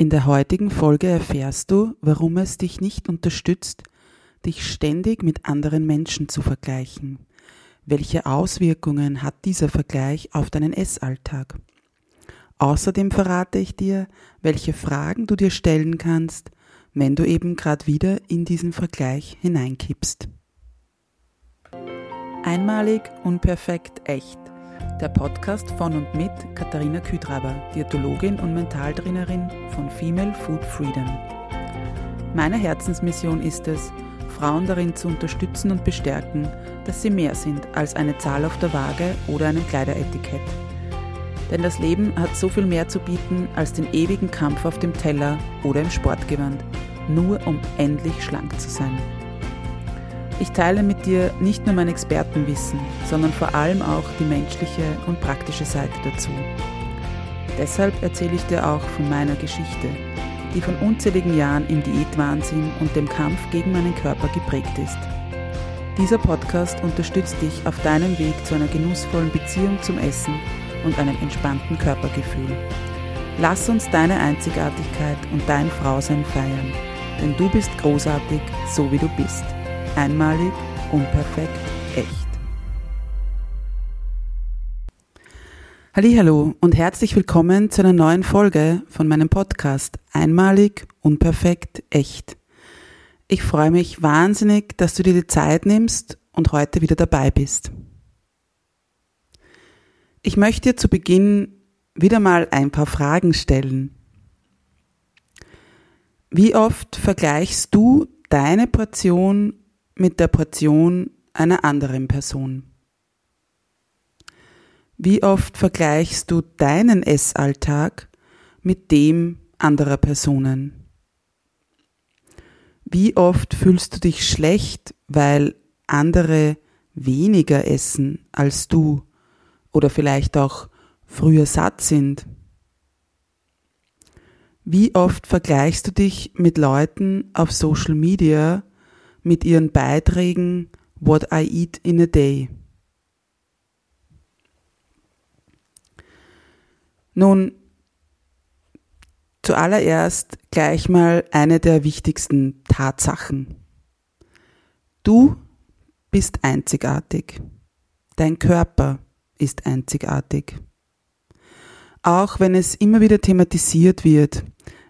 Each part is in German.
In der heutigen Folge erfährst du, warum es dich nicht unterstützt, dich ständig mit anderen Menschen zu vergleichen. Welche Auswirkungen hat dieser Vergleich auf deinen Essalltag? Außerdem verrate ich dir, welche Fragen du dir stellen kannst, wenn du eben gerade wieder in diesen Vergleich hineinkippst. Einmalig, unperfekt, echt der Podcast von und mit Katharina Küdraber, Diätologin und Mentaltrainerin von Female Food Freedom. Meine Herzensmission ist es, Frauen darin zu unterstützen und bestärken, dass sie mehr sind als eine Zahl auf der Waage oder einem Kleideretikett. Denn das Leben hat so viel mehr zu bieten als den ewigen Kampf auf dem Teller oder im Sportgewand, nur um endlich schlank zu sein. Ich teile mit dir nicht nur mein Expertenwissen, sondern vor allem auch die menschliche und praktische Seite dazu. Deshalb erzähle ich dir auch von meiner Geschichte, die von unzähligen Jahren im Diätwahnsinn und dem Kampf gegen meinen Körper geprägt ist. Dieser Podcast unterstützt dich auf deinem Weg zu einer genussvollen Beziehung zum Essen und einem entspannten Körpergefühl. Lass uns deine Einzigartigkeit und dein Frausein feiern, denn du bist großartig, so wie du bist. Einmalig, unperfekt, echt. Hallo und herzlich willkommen zu einer neuen Folge von meinem Podcast Einmalig, unperfekt, echt. Ich freue mich wahnsinnig, dass du dir die Zeit nimmst und heute wieder dabei bist. Ich möchte dir zu Beginn wieder mal ein paar Fragen stellen. Wie oft vergleichst du deine Portion mit der Portion einer anderen Person? Wie oft vergleichst du deinen Essalltag mit dem anderer Personen? Wie oft fühlst du dich schlecht, weil andere weniger essen als du oder vielleicht auch früher satt sind? Wie oft vergleichst du dich mit Leuten auf Social Media, mit ihren Beiträgen What I Eat in a Day. Nun, zuallererst gleich mal eine der wichtigsten Tatsachen. Du bist einzigartig. Dein Körper ist einzigartig. Auch wenn es immer wieder thematisiert wird,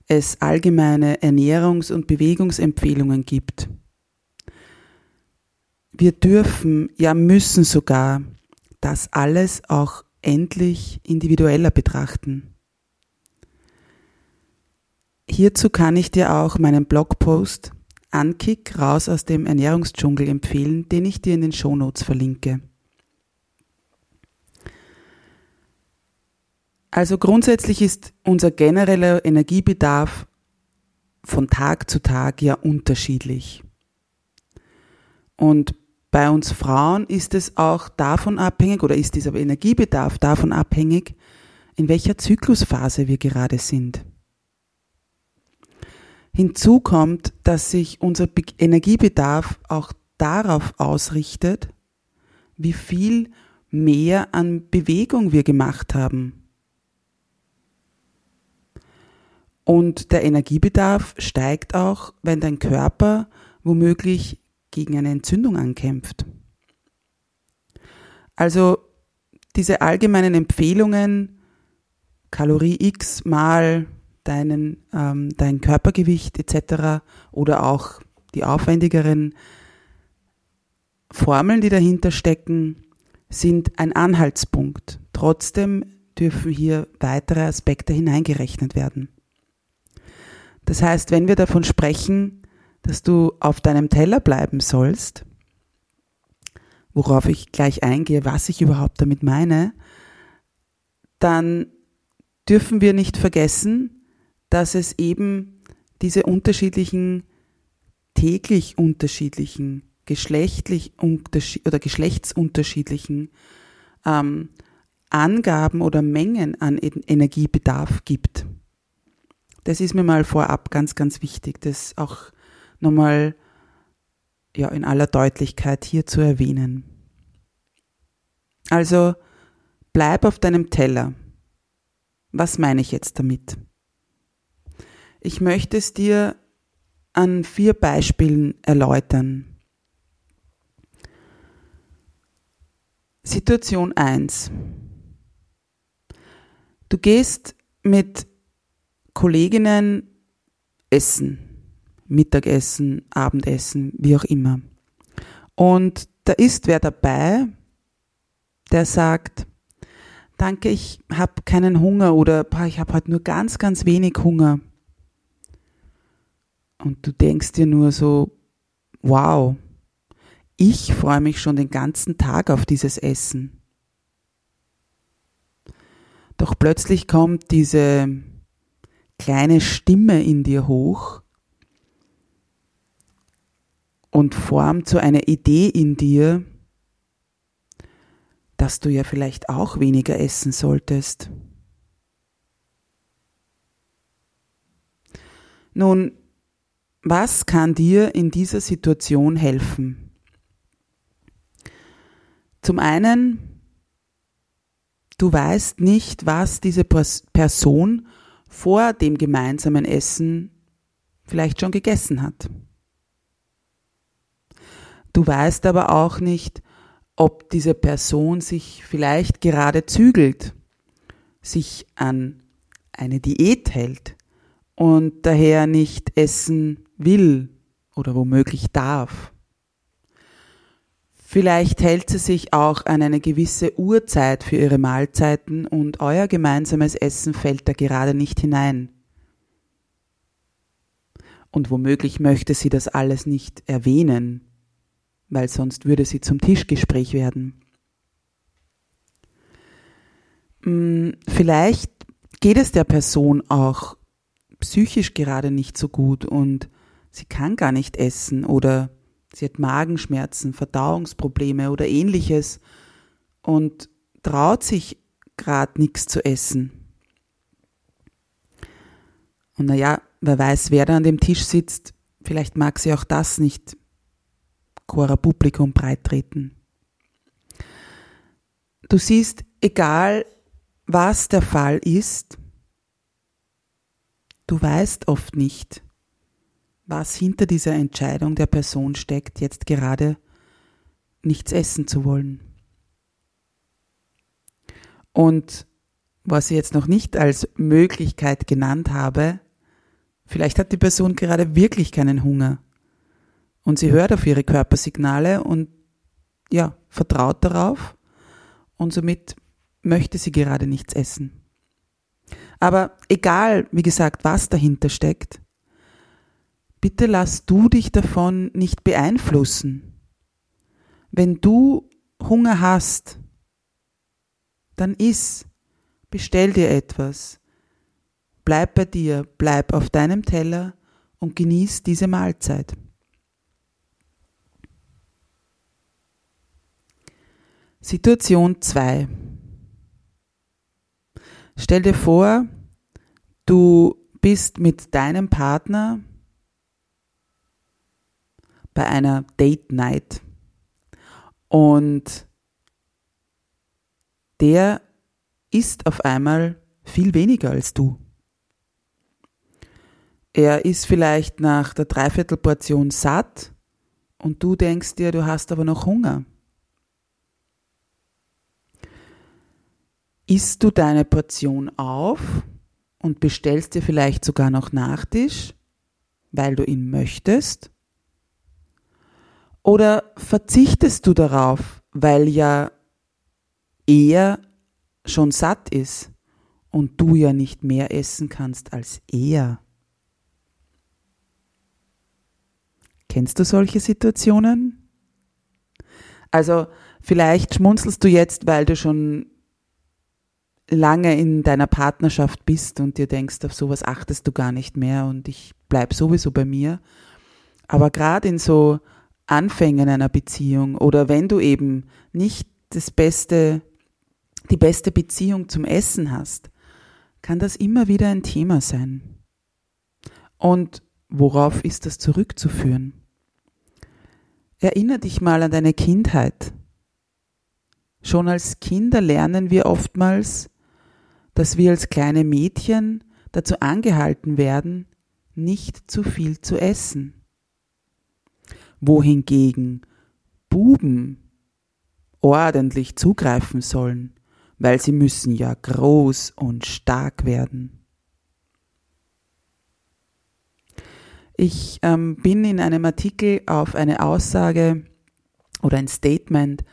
es allgemeine Ernährungs- und Bewegungsempfehlungen gibt, wir dürfen, ja müssen sogar das alles auch endlich individueller betrachten. Hierzu kann ich dir auch meinen Blogpost Ankick raus aus dem Ernährungsdschungel empfehlen, den ich dir in den Shownotes verlinke. Also grundsätzlich ist unser genereller Energiebedarf von Tag zu Tag ja unterschiedlich. Und bei uns Frauen ist es auch davon abhängig oder ist dieser Energiebedarf davon abhängig, in welcher Zyklusphase wir gerade sind. Hinzu kommt, dass sich unser Energiebedarf auch darauf ausrichtet, wie viel mehr an Bewegung wir gemacht haben. Und der Energiebedarf steigt auch, wenn dein Körper womöglich gegen eine Entzündung ankämpft. Also diese allgemeinen Empfehlungen, Kalorie X mal deinen, ähm, dein Körpergewicht etc. oder auch die aufwendigeren Formeln, die dahinter stecken, sind ein Anhaltspunkt. Trotzdem dürfen hier weitere Aspekte hineingerechnet werden. Das heißt, wenn wir davon sprechen, dass du auf deinem Teller bleiben sollst, worauf ich gleich eingehe, was ich überhaupt damit meine, dann dürfen wir nicht vergessen, dass es eben diese unterschiedlichen, täglich unterschiedlichen, geschlechtlich unterschied oder geschlechtsunterschiedlichen ähm, Angaben oder Mengen an Energiebedarf gibt. Das ist mir mal vorab ganz, ganz wichtig, das auch nochmal ja, in aller Deutlichkeit hier zu erwähnen. Also bleib auf deinem Teller. Was meine ich jetzt damit? Ich möchte es dir an vier Beispielen erläutern. Situation 1. Du gehst mit Kolleginnen essen, Mittagessen, Abendessen, wie auch immer. Und da ist wer dabei, der sagt, danke, ich habe keinen Hunger oder ich habe heute nur ganz, ganz wenig Hunger. Und du denkst dir nur so, wow, ich freue mich schon den ganzen Tag auf dieses Essen. Doch plötzlich kommt diese kleine Stimme in dir hoch und formt so eine Idee in dir, dass du ja vielleicht auch weniger essen solltest. Nun, was kann dir in dieser Situation helfen? Zum einen, du weißt nicht, was diese Person vor dem gemeinsamen Essen vielleicht schon gegessen hat. Du weißt aber auch nicht, ob diese Person sich vielleicht gerade zügelt, sich an eine Diät hält und daher nicht essen will oder womöglich darf. Vielleicht hält sie sich auch an eine gewisse Uhrzeit für ihre Mahlzeiten und euer gemeinsames Essen fällt da gerade nicht hinein. Und womöglich möchte sie das alles nicht erwähnen, weil sonst würde sie zum Tischgespräch werden. Hm, vielleicht geht es der Person auch psychisch gerade nicht so gut und sie kann gar nicht essen oder sie hat Magenschmerzen, Verdauungsprobleme oder ähnliches und traut sich gerade nichts zu essen. Und naja, wer weiß, wer da an dem Tisch sitzt, vielleicht mag sie auch das nicht Cora Publikum breittreten. Du siehst, egal was der Fall ist, du weißt oft nicht, was hinter dieser Entscheidung der Person steckt, jetzt gerade nichts essen zu wollen. Und was ich jetzt noch nicht als Möglichkeit genannt habe, vielleicht hat die Person gerade wirklich keinen Hunger und sie hört auf ihre Körpersignale und ja, vertraut darauf und somit möchte sie gerade nichts essen. Aber egal, wie gesagt, was dahinter steckt, bitte lass du dich davon nicht beeinflussen. Wenn du Hunger hast, dann iss, bestell dir etwas, bleib bei dir, bleib auf deinem Teller und genieß diese Mahlzeit. Situation 2. Stell dir vor, du bist mit deinem Partner bei einer Date Night und der isst auf einmal viel weniger als du. Er ist vielleicht nach der Dreiviertelportion satt und du denkst dir, du hast aber noch Hunger. Isst du deine Portion auf und bestellst dir vielleicht sogar noch Nachtisch, weil du ihn möchtest? Oder verzichtest du darauf, weil ja er schon satt ist und du ja nicht mehr essen kannst als er? Kennst du solche Situationen? Also vielleicht schmunzelst du jetzt, weil du schon lange in deiner Partnerschaft bist und dir denkst, auf sowas achtest du gar nicht mehr und ich bleib sowieso bei mir. Aber gerade in so Anfängen einer Beziehung oder wenn du eben nicht das beste, die beste Beziehung zum Essen hast, kann das immer wieder ein Thema sein. Und worauf ist das zurückzuführen? Erinner dich mal an deine Kindheit. Schon als Kinder lernen wir oftmals, dass wir als kleine Mädchen dazu angehalten werden, nicht zu viel zu essen. Wohingegen Buben ordentlich zugreifen sollen, weil sie müssen ja groß und stark werden. Ich ähm, bin in einem Artikel auf eine Aussage oder ein Statement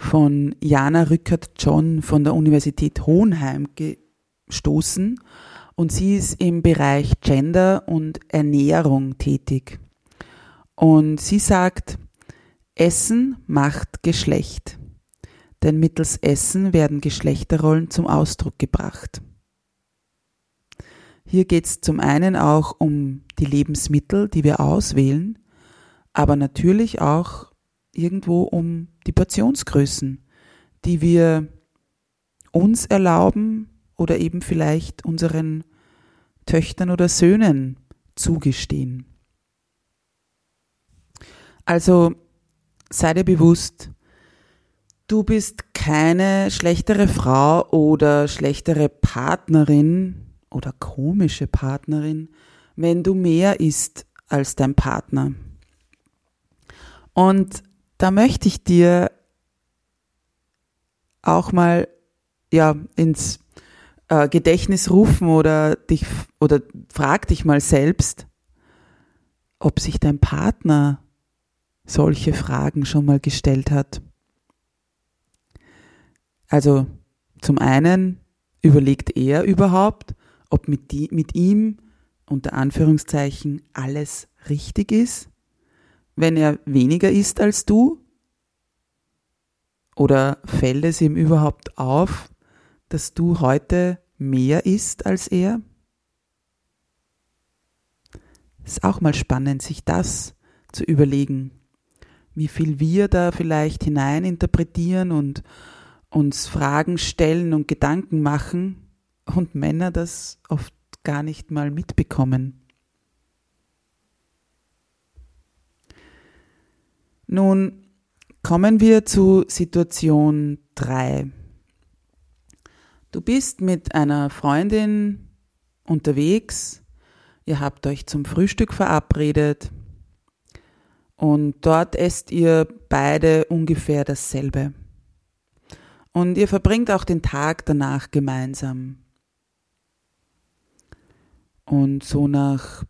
von Jana Rückert-John von der Universität Hohenheim gestoßen und sie ist im Bereich Gender und Ernährung tätig. Und sie sagt, Essen macht Geschlecht, denn mittels Essen werden Geschlechterrollen zum Ausdruck gebracht. Hier geht es zum einen auch um die Lebensmittel, die wir auswählen, aber natürlich auch irgendwo um die Portionsgrößen, die wir uns erlauben oder eben vielleicht unseren Töchtern oder Söhnen zugestehen. Also sei dir bewusst, du bist keine schlechtere Frau oder schlechtere Partnerin oder komische Partnerin, wenn du mehr isst als dein Partner. Und da möchte ich dir auch mal ja ins äh, Gedächtnis rufen oder dich oder frag dich mal selbst, ob sich dein Partner solche Fragen schon mal gestellt hat. Also zum einen überlegt er überhaupt, ob mit, die, mit ihm unter Anführungszeichen alles richtig ist, wenn er weniger isst als du? Oder fällt es ihm überhaupt auf, dass du heute mehr isst als er? Ist auch mal spannend, sich das zu überlegen, wie viel wir da vielleicht hineininterpretieren und uns Fragen stellen und Gedanken machen und Männer das oft gar nicht mal mitbekommen. Nun kommen wir zu Situation 3. Du bist mit einer Freundin unterwegs, ihr habt euch zum Frühstück verabredet und dort esst ihr beide ungefähr dasselbe. Und ihr verbringt auch den Tag danach gemeinsam. Und so nach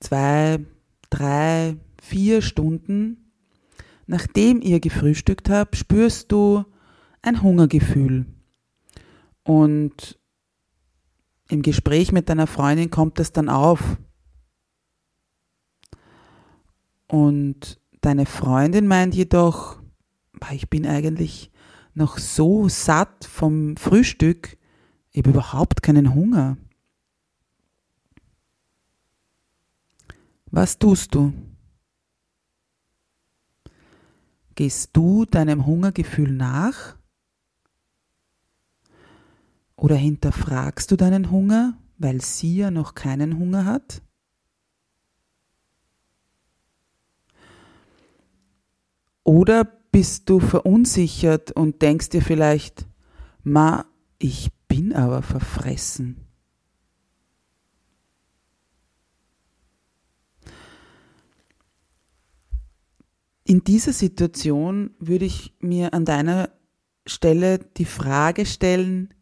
zwei, drei, vier Stunden, nachdem ihr gefrühstückt habt, spürst du ein Hungergefühl. Und im Gespräch mit deiner Freundin kommt es dann auf. Und deine Freundin meint jedoch, ich bin eigentlich noch so satt vom Frühstück, ich habe überhaupt keinen Hunger. Was tust du? Gehst du deinem Hungergefühl nach? Oder hinterfragst du deinen Hunger, weil sie ja noch keinen Hunger hat? Oder bist du verunsichert und denkst dir vielleicht, ma, ich bin aber verfressen. In dieser Situation würde ich mir an deiner Stelle die Frage stellen,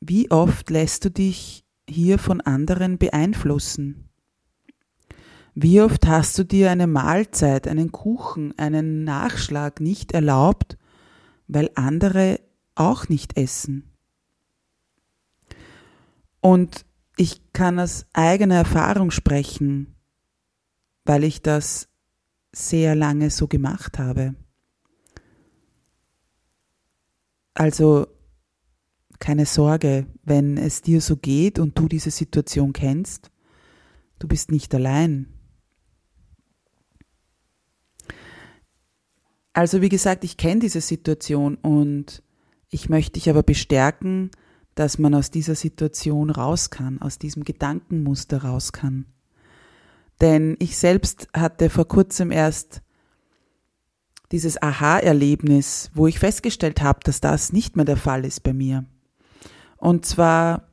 wie oft lässt du dich hier von anderen beeinflussen? Wie oft hast du dir eine Mahlzeit, einen Kuchen, einen Nachschlag nicht erlaubt, weil andere auch nicht essen? Und ich kann aus eigener Erfahrung sprechen, weil ich das sehr lange so gemacht habe. Also keine Sorge, wenn es dir so geht und du diese Situation kennst, du bist nicht allein. Also wie gesagt, ich kenne diese Situation und ich möchte dich aber bestärken, dass man aus dieser Situation raus kann, aus diesem Gedankenmuster raus kann. Denn ich selbst hatte vor kurzem erst dieses Aha-Erlebnis, wo ich festgestellt habe, dass das nicht mehr der Fall ist bei mir. Und zwar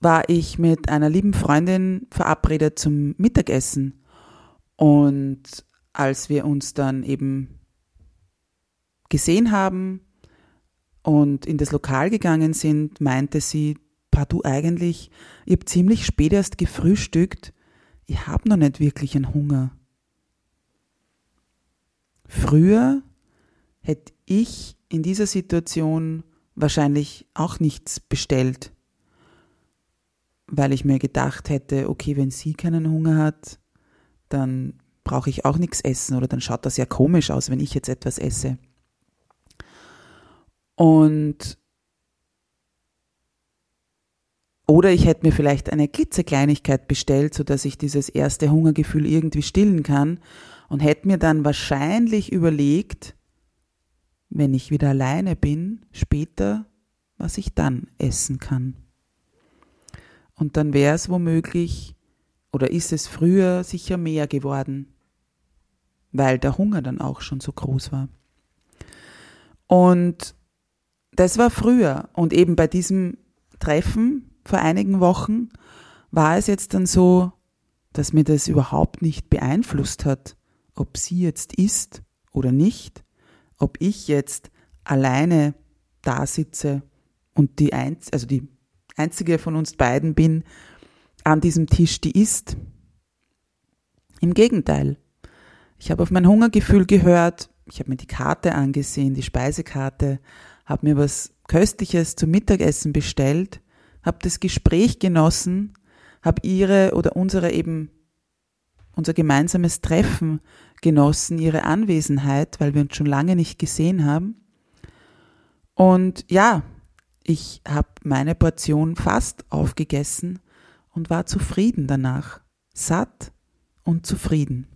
war ich mit einer lieben Freundin verabredet zum Mittagessen. Und als wir uns dann eben gesehen haben und in das Lokal gegangen sind, meinte sie, du eigentlich, ich habe ziemlich spät erst gefrühstückt, ich habe noch nicht wirklich einen Hunger. Früher hätte ich in dieser Situation wahrscheinlich auch nichts bestellt, weil ich mir gedacht hätte, okay, wenn sie keinen Hunger hat, dann brauche ich auch nichts essen oder dann schaut das ja komisch aus, wenn ich jetzt etwas esse. Und oder ich hätte mir vielleicht eine klitzekleinigkeit bestellt, sodass ich dieses erste Hungergefühl irgendwie stillen kann und hätte mir dann wahrscheinlich überlegt, wenn ich wieder alleine bin, später, was ich dann essen kann. Und dann wäre es womöglich, oder ist es früher sicher mehr geworden, weil der Hunger dann auch schon so groß war. Und das war früher. Und eben bei diesem Treffen vor einigen Wochen war es jetzt dann so, dass mir das überhaupt nicht beeinflusst hat, ob sie jetzt isst oder nicht, ob ich jetzt alleine da sitze und die, Einz also die einzige von uns beiden bin an diesem Tisch, die isst. Im Gegenteil. Ich habe auf mein Hungergefühl gehört, ich habe mir die Karte angesehen, die Speisekarte, habe mir was Köstliches zum Mittagessen bestellt, habe das Gespräch genossen, habe ihre oder unsere eben unser gemeinsames Treffen genossen, ihre Anwesenheit, weil wir uns schon lange nicht gesehen haben. Und ja, ich habe meine Portion fast aufgegessen und war zufrieden danach, satt und zufrieden.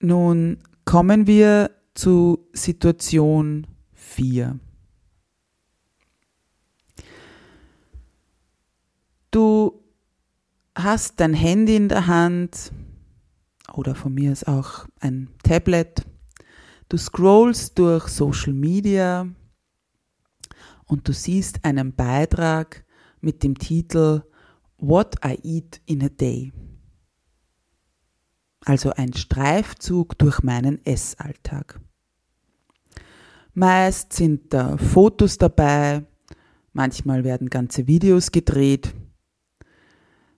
Nun kommen wir zu Situation 4. Du hast dein Handy in der Hand oder von mir ist auch ein Tablet. Du scrollst durch Social Media und du siehst einen Beitrag mit dem Titel What I Eat in a Day. Also ein Streifzug durch meinen Essalltag. Meist sind da Fotos dabei, manchmal werden ganze Videos gedreht.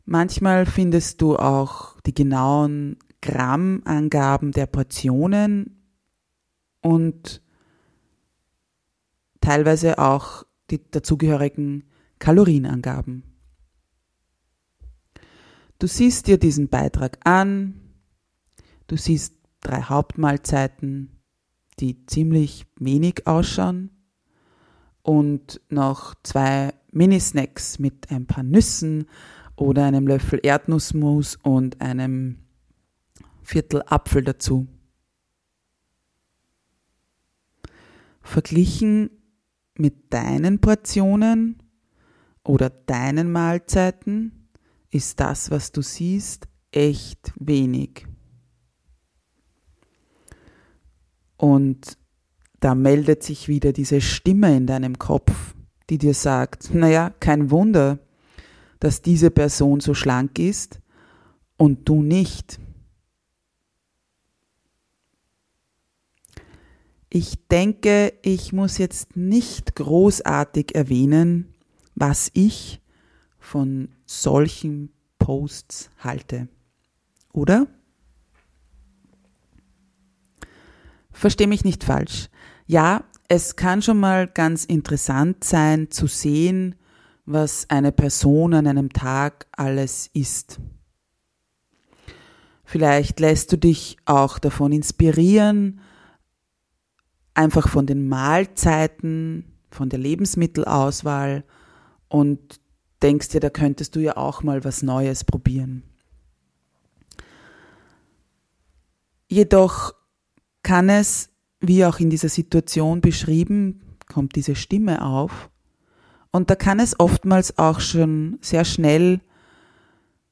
Manchmal findest du auch die genauen Grammangaben der Portionen und teilweise auch die dazugehörigen Kalorienangaben. Du siehst dir diesen Beitrag an, du siehst drei Hauptmahlzeiten, die ziemlich wenig ausschauen und noch zwei Minisnacks mit ein paar Nüssen oder einem Löffel Erdnussmus und einem Viertel Apfel dazu. Verglichen mit deinen Portionen oder deinen Mahlzeiten ist das, was du siehst, echt wenig. Und da meldet sich wieder diese Stimme in deinem Kopf, die dir sagt, naja, kein Wunder, dass diese Person so schlank ist und du nicht. Ich denke, ich muss jetzt nicht großartig erwähnen, was ich von solchen Posts halte. Oder? Versteh mich nicht falsch. Ja, es kann schon mal ganz interessant sein zu sehen, was eine Person an einem Tag alles isst. Vielleicht lässt du dich auch davon inspirieren, einfach von den Mahlzeiten, von der Lebensmittelauswahl und denkst dir, da könntest du ja auch mal was Neues probieren. Jedoch kann es, wie auch in dieser Situation beschrieben, kommt diese Stimme auf, und da kann es oftmals auch schon sehr schnell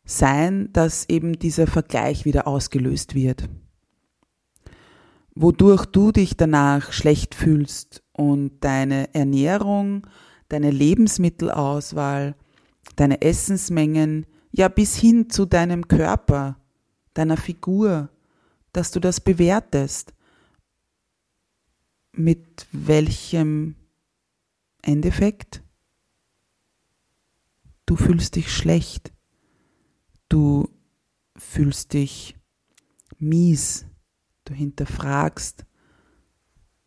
sein, dass eben dieser Vergleich wieder ausgelöst wird. Wodurch du dich danach schlecht fühlst und deine Ernährung, deine Lebensmittelauswahl, deine Essensmengen, ja bis hin zu deinem Körper, deiner Figur, dass du das bewertest. Mit welchem Endeffekt? Du fühlst dich schlecht. Du fühlst dich mies. Du hinterfragst,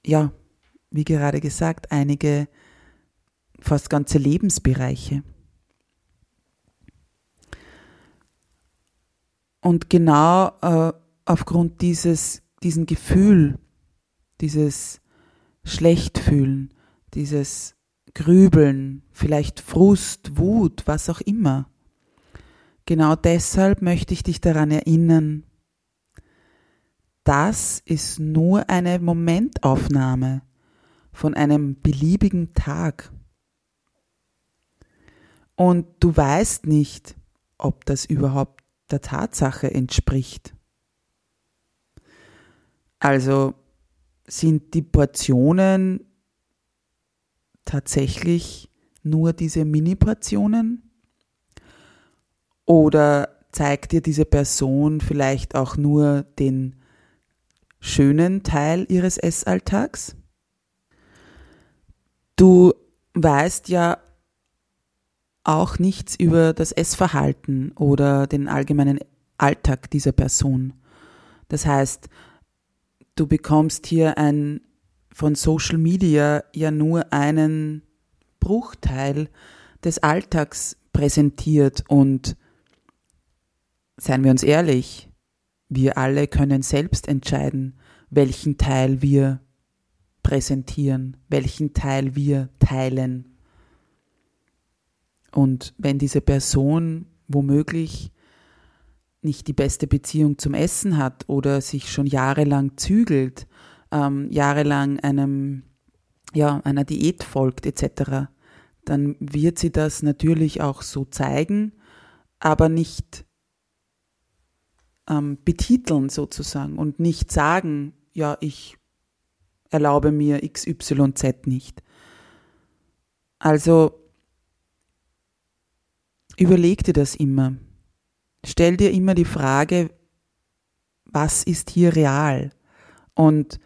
ja, wie gerade gesagt, einige fast ganze Lebensbereiche. Und genau äh, aufgrund dieses, diesen Gefühl, dieses Schlechtfühlen, dieses Grübeln, vielleicht Frust, Wut, was auch immer. Genau deshalb möchte ich dich daran erinnern, das ist nur eine Momentaufnahme von einem beliebigen Tag. Und du weißt nicht, ob das überhaupt der Tatsache entspricht. Also sind die Portionen tatsächlich nur diese Mini-Portionen? Oder zeigt dir diese Person vielleicht auch nur den schönen Teil ihres Essalltags? Du weißt ja auch nichts über das Essverhalten oder den allgemeinen Alltag dieser Person. Das heißt, du bekommst hier ein von Social Media ja nur einen Bruchteil des Alltags präsentiert und seien wir uns ehrlich, wir alle können selbst entscheiden, welchen Teil wir präsentieren, welchen Teil wir teilen. Und wenn diese Person womöglich nicht die beste Beziehung zum Essen hat oder sich schon jahrelang zügelt, ähm, jahrelang einem, ja, einer Diät folgt etc., dann wird sie das natürlich auch so zeigen, aber nicht ähm, betiteln sozusagen und nicht sagen, ja, ich erlaube mir XYZ nicht. Also überleg dir das immer. Stell dir immer die Frage, was ist hier real? Und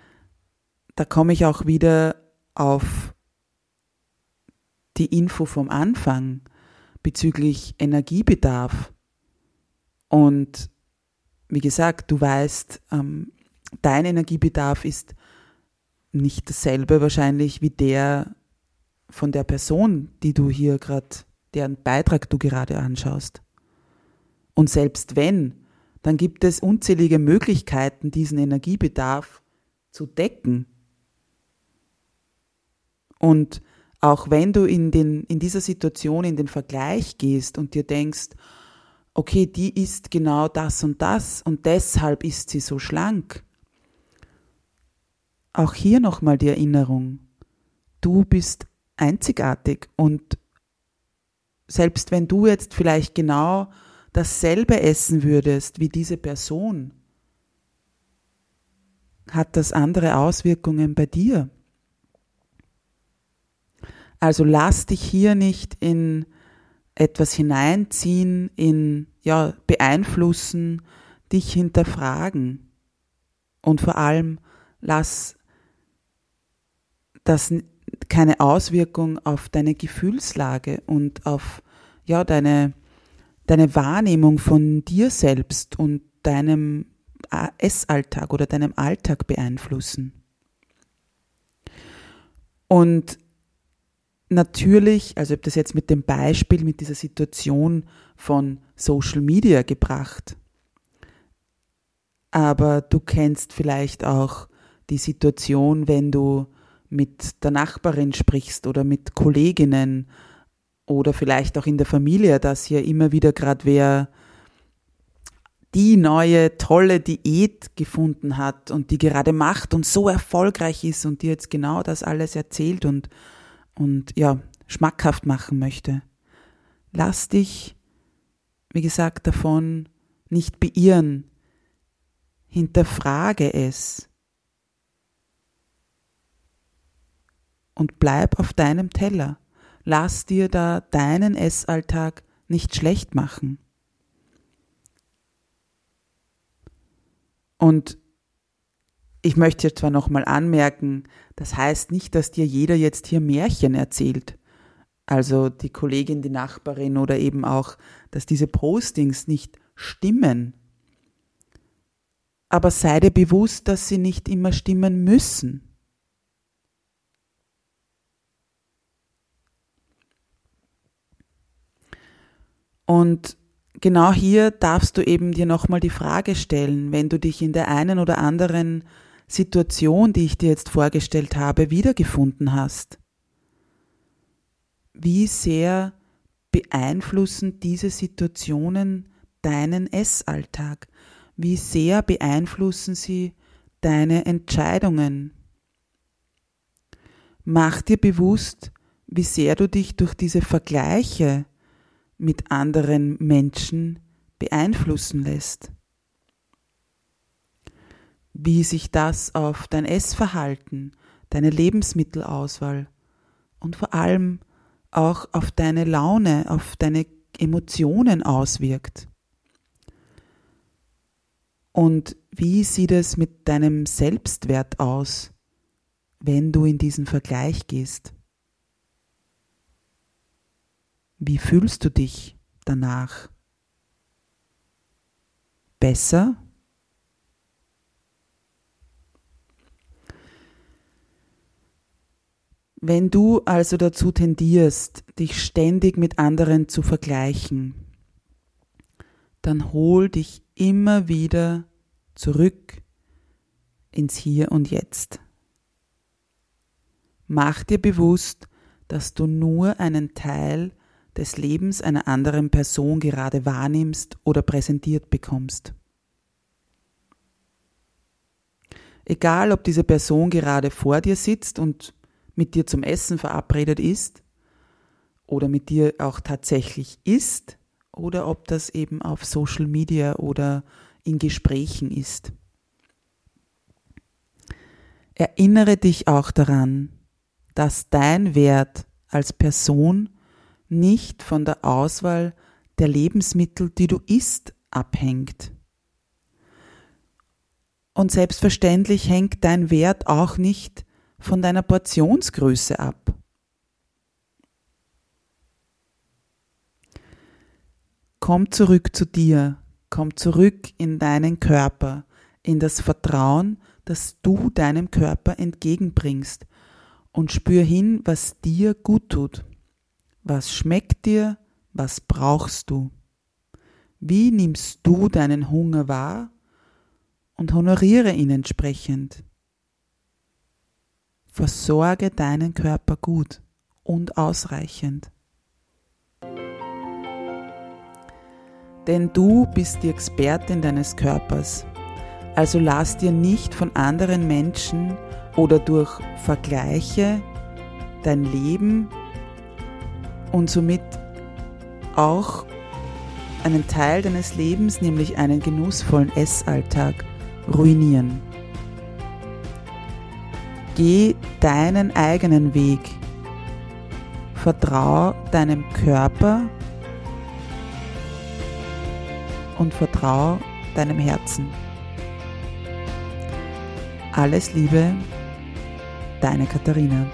da komme ich auch wieder auf die Info vom Anfang bezüglich Energiebedarf. Und wie gesagt, du weißt, ähm, dein Energiebedarf ist nicht dasselbe wahrscheinlich wie der von der Person, die du hier gerade, deren Beitrag du gerade anschaust. Und selbst wenn, dann gibt es unzählige Möglichkeiten, diesen Energiebedarf zu decken. Und auch wenn du in, den, in dieser Situation in den Vergleich gehst und dir denkst, okay, die ist genau das und das und deshalb ist sie so schlank, auch hier nochmal die Erinnerung, du bist einzigartig und selbst wenn du jetzt vielleicht genau dasselbe essen würdest wie diese Person, hat das andere Auswirkungen bei dir. Also lass dich hier nicht in etwas hineinziehen, in ja, beeinflussen, dich hinterfragen und vor allem lass das keine Auswirkung auf deine Gefühlslage und auf ja, deine, deine Wahrnehmung von dir selbst und deinem Essalltag oder deinem Alltag beeinflussen. Und natürlich, also ich habe das jetzt mit dem Beispiel, mit dieser Situation von Social Media gebracht, aber du kennst vielleicht auch die Situation, wenn du mit der Nachbarin sprichst oder mit Kolleginnen oder vielleicht auch in der Familie, dass hier immer wieder gerade wer die neue tolle Diät gefunden hat und die gerade macht und so erfolgreich ist und dir jetzt genau das alles erzählt und, und ja, schmackhaft machen möchte. Lass dich, wie gesagt, davon nicht beirren. Hinterfrage es. und bleib auf deinem Teller. Lass dir da deinen Essalltag nicht schlecht machen. Und ich möchte jetzt zwar nochmal anmerken, das heißt nicht, dass dir jeder jetzt hier Märchen erzählt. Also die Kollegin, die Nachbarin oder eben auch, dass diese Postings nicht stimmen. Aber sei dir bewusst, dass sie nicht immer stimmen müssen. Und genau hier darfst du eben dir nochmal die Frage stellen, wenn du dich in der einen oder anderen Situation, die ich dir jetzt vorgestellt habe, wiedergefunden hast. Wie sehr beeinflussen diese Situationen deinen Essalltag? Wie sehr beeinflussen sie deine Entscheidungen? Mach dir bewusst, wie sehr du dich durch diese Vergleiche mit anderen Menschen beeinflussen lässt. Wie sich das auf dein Essverhalten, deine Lebensmittelauswahl und vor allem auch auf deine Laune, auf deine Emotionen auswirkt. Und wie sieht es mit deinem Selbstwert aus, wenn du in diesen Vergleich gehst? Wie fühlst du dich danach? Besser? Wenn du also dazu tendierst, dich ständig mit anderen zu vergleichen, dann hol dich immer wieder zurück ins Hier und Jetzt. Mach dir bewusst, dass du nur einen Teil des Lebens einer anderen Person gerade wahrnimmst oder präsentiert bekommst. Egal, ob diese Person gerade vor dir sitzt und mit dir zum Essen verabredet ist oder mit dir auch tatsächlich ist oder ob das eben auf Social Media oder in Gesprächen ist. Erinnere dich auch daran, dass dein Wert als Person nicht von der Auswahl der Lebensmittel, die du isst, abhängt. Und selbstverständlich hängt dein Wert auch nicht von deiner Portionsgröße ab. Komm zurück zu dir, komm zurück in deinen Körper, in das Vertrauen, das du deinem Körper entgegenbringst und spür hin, was dir gut tut. Was schmeckt dir? Was brauchst du? Wie nimmst du deinen Hunger wahr? Und honoriere ihn entsprechend. Versorge deinen Körper gut und ausreichend. Denn du bist die Expertin deines Körpers. Also lass dir nicht von anderen Menschen oder durch Vergleiche dein Leben und somit auch einen Teil deines Lebens, nämlich einen genussvollen Essalltag, ruinieren. Geh deinen eigenen Weg. Vertrau deinem Körper und vertrau deinem Herzen. Alles Liebe, deine Katharina.